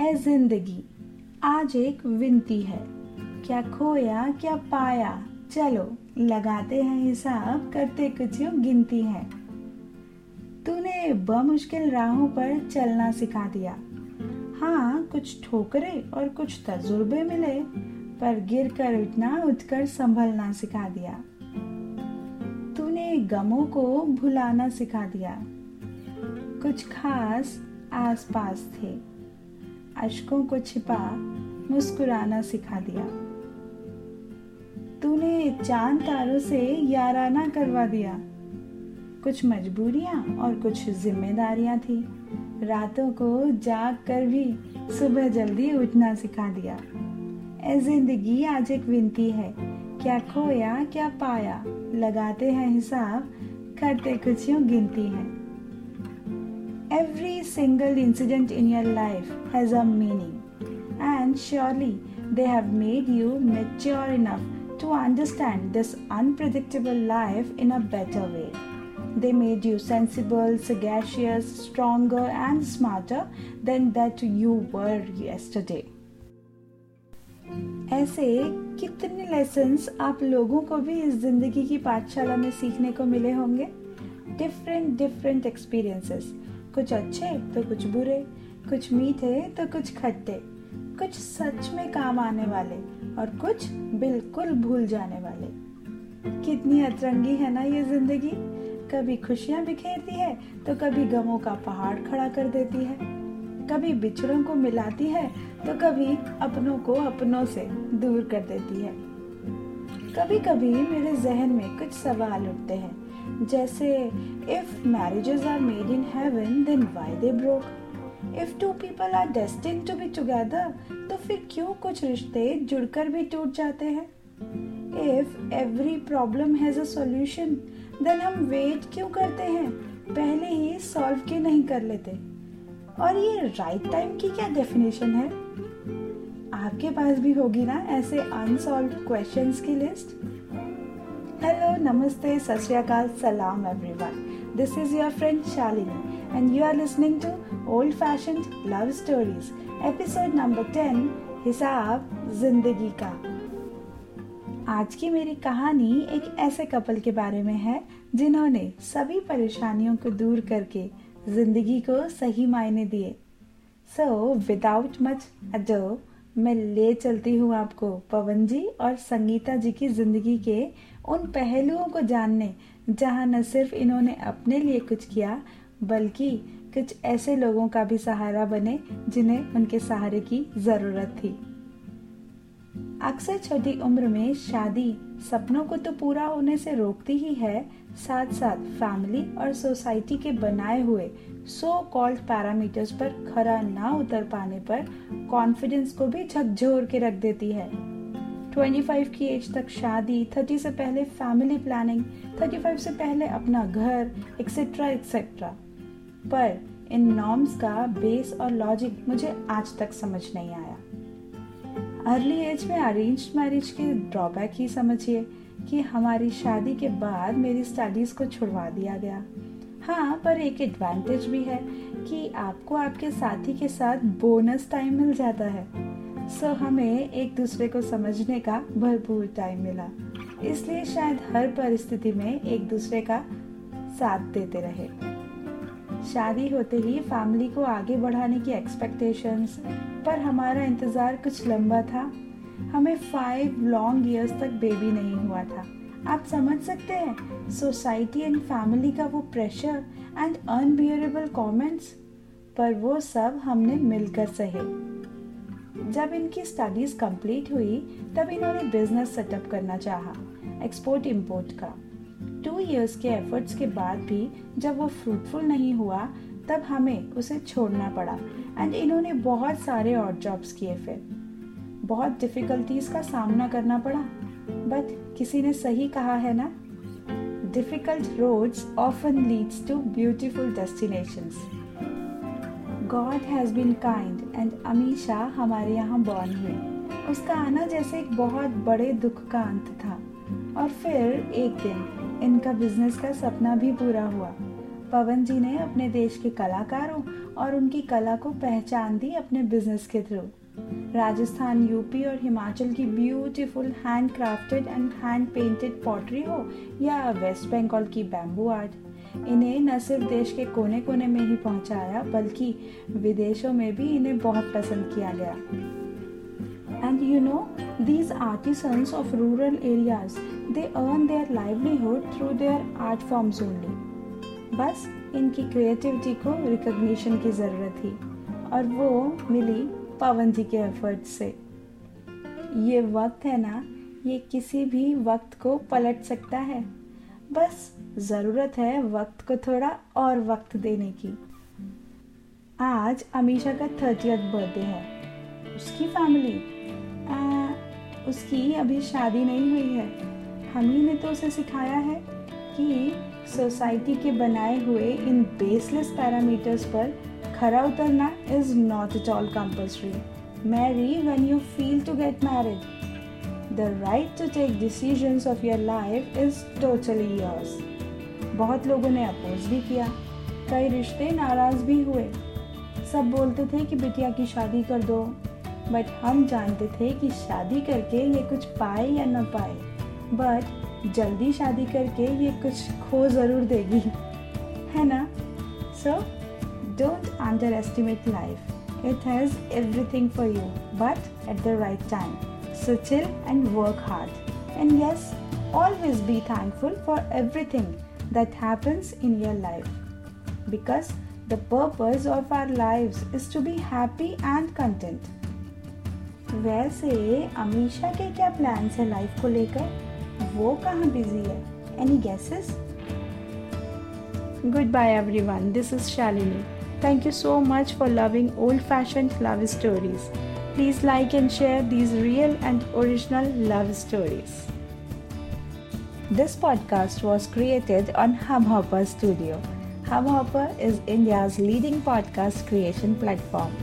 ए ज़िंदगी, आज एक विनती है। क्या खोया, क्या पाया? चलो, लगाते हैं हिसाब, करते कुछ यूँ गिनती है। तूने बमुश्किल राहों पर चलना सिखा दिया। हाँ कुछ ठोकरे और कुछ तजुर्बे मिले, पर गिर कर उठना, उठकर संभलना सिखा दिया। तूने गमों को भुलाना सिखा दिया। कुछ खास आसपास थे। अशकों को छिपा, मुस्कुराना सिखा दिया। तूने चाँद तारों से याराना करवा दिया। कुछ मजबूरियाँ और कुछ जिम्मेदारियाँ थी। रातों को जाग कर भी सुबह जल्दी उठना सिखा दिया। ए ज़िंदगी आज एक विनती है। क्या खोया, क्या पाया? लगाते हैं हिसाब, करते कुछ यूँ गिनती है। Every single incident in your life has a meaning, and surely they have made you mature enough to understand this unpredictable life in a better way. They made you sensible, sagacious, stronger, and smarter than that you were yesterday. ऐसे कितने lessons आप लोगों को भी इस जिंदगी की पाठशाला में सीखने को मिले होंगे डिफरेंट डिफरेंट एक्सपीरियंसेस कुछ अच्छे तो कुछ बुरे, कुछ मीठे तो कुछ खट्टे, कुछ सच में काम आने वाले और कुछ बिल्कुल भूल जाने वाले। कितनी अतरंगी है ना ये ज़िंदगी। कभी खुशियाँ बिखेरती है तो कभी गमों का पहाड़ खड़ा कर देती है। कभी बिछड़ों को मिलाती है तो कभी अपनों को अपनों से दूर कर देती है। कभी कभी मेरे जहन में कुछ सवाल उठते हैं जैसे if marriages are made in heaven then why they broke if two people are destined to be together तो फिर क्यों कुछ रिश्ते जुड़कर भी टूट जाते हैं? If every problem has a solution then हम वेट क्यों करते हैं? पहले ही सॉल्व क्यों नहीं कर लेते? और ये राइट टाइम की क्या डेफिनेशन है? आपके पास भी होगी ना ऐसे अनसॉल्व क्वेश्चंस की लिस्ट नमस्ते सत श्रीकाल सलाम everyone this is your friend Shalini and you are listening to old fashion love stories episode number ten हिसाब ज़िंदगी का आज की मेरी कहानी एक ऐसे कपल के बारे में है, जिन्होंने सभी परेशानियों को दूर करके ज़िंदगी को सही मायने दिए। सो विदाउट मच अडो मैं ले चलती हूँ आपको पवन जी और संगीता जी की ज़िंदगी के उन पहलुओं को जानने, जहाँ न सिर्फ़ इन्होंने अपने लिए कुछ किया, बल्कि कुछ ऐसे लोगों का भी सहारा बने, जिन्हें उनके सहारे की ज़रूरत थी। अक्सर छोटी उम्र में शादी सपनों को तो पूरा होने से रोकती ही है साथ साथ फैमिली और सोसाइटी के बनाए हुए सो कॉल्ड पैरामीटर्स पर खरा ना उतर पाने पर कॉन्फिडेंस को भी झकझोर के रख देती है। 25 की एज तक शादी 30 से पहले फैमिली प्लानिंग 35 से पहले अपना घर एक्सेट्रा एक्सेट्रा पर इन नॉर्म्स का बेस और लॉजिक मुझे आज तक समझ नहीं आया। अर्ली एज में अरेंज मैरिज के ड्रॉबैक ही समझिए कि हमारी शादी के बाद मेरी स्टडीज़ को छुड़वा दिया गया। हाँ पर एक एडवांटेज भी है कि आपको आपके साथी के साथ बोनस टाइम मिल जाता है। सो हमें एक दूसरे को समझने का भरपूर टाइम मिला। इसलिए शायद हर परिस्थिति में एक दूसरे का साथ देते रहे। शादी होते ही फैमिली को आगे बढ़ाने की एक्सपेक्टेशंस पर हमारा इंतज़ार कुछ लंबा था। हमें फाइव लॉन्ग ईयर्स तक बेबी नहीं हुआ था। आप समझ सकते हैं सोसाइटी एंड फैमिली का वो प्रेशर एंड अनबियरेबल कमेंट्स पर वो सब हमने मिलकर सहे। जब इनकी स्टडीज़ कंप्लीट हुई, तब इन्होंने बिज़नेस सेटअप करना चाहा एक्सपोर्ट इंपोर्ट का। टू इयर्स के एफर्ट्स के बाद भी जब वो फ्रूटफुल नहीं हुआ, तब हमें उसे छोड़ना पड़ा एंड इन्होंने बहुत सारे और जॉब्स किए फिर। बहुत डिफिकल्टीज का सामना करना पड़ा। बट किसी ने सही कहा है ना? Difficult roads often leads to beautiful destinations God has been kind and Amisha हमारे यहाँ बॉर्न हुई। उसका आना जैसे एक बहुत बड़े दुख का अंत था। और फिर एक दिन इनका बिज़नेस का सपना भी पूरा हुआ। पवन जी ने अपने देश के कलाकारों और उनकी कला को पहचान दी अपने बिज़नेस के थ्रू राजस्थान, यूपी और हिमाचल की beautiful hand crafted and hand painted pottery हो या वेस्ट बंगाल की बैम्बू आर्ट इन्हें न सिर्फ़ देश के कोने कोने में ही पहुँचाया, बल्कि विदेशों में भी इन्हें बहुत पसंद किया गया। And you know these artisans of rural areas they earn their livelihood through their art forms only बस इनकी क्रिएटिविटी को रिकग्निशन की ज़रूरत थी। और वो मिली पवन जी के एफर्ट से। ये वक्त है ना ये किसी भी वक्त को पलट सकता है। बस ज़रूरत है वक्त को थोड़ा और वक्त देने की। आज अमीशा का थर्टियथ बर्थडे है। उसकी फैमिली आ, उसकी अभी शादी नहीं हुई है। हम ही ने तो उसे सिखाया है कि सोसाइटी के बनाए हुए इन बेसलेस पैरामीटर्स पर खरा उतरना is not at all compulsory marry when you feel to get married the right to take decision of your life is totally yours बहुत लोगों ने अपोज भी किया। कई रिश्ते नाराज़ भी हुए। सब बोलते थे कि बिटिया की शादी कर दो। बट हम जानते थे कि शादी करके ये कुछ पाए या ना पाए। बट जल्दी शादी करके ये कुछ खो ज़रूर देगी। है ना? सो so, Don't underestimate life. It has everything for you, but at the right time. So chill and work hard. And yes, always be thankful for everything that happens in your life. Because the purpose of our lives is to be happy and content. वैसे अमीशा के क्या plans है life को लेकर वो कहाँ busy है any guesses good bye everyone this is Shalini Thank you so much for loving old fashioned love stories. Please like and share these real and original love stories. This podcast was created on Hubhopper Studio. Hubhopper is India's leading podcast creation platform.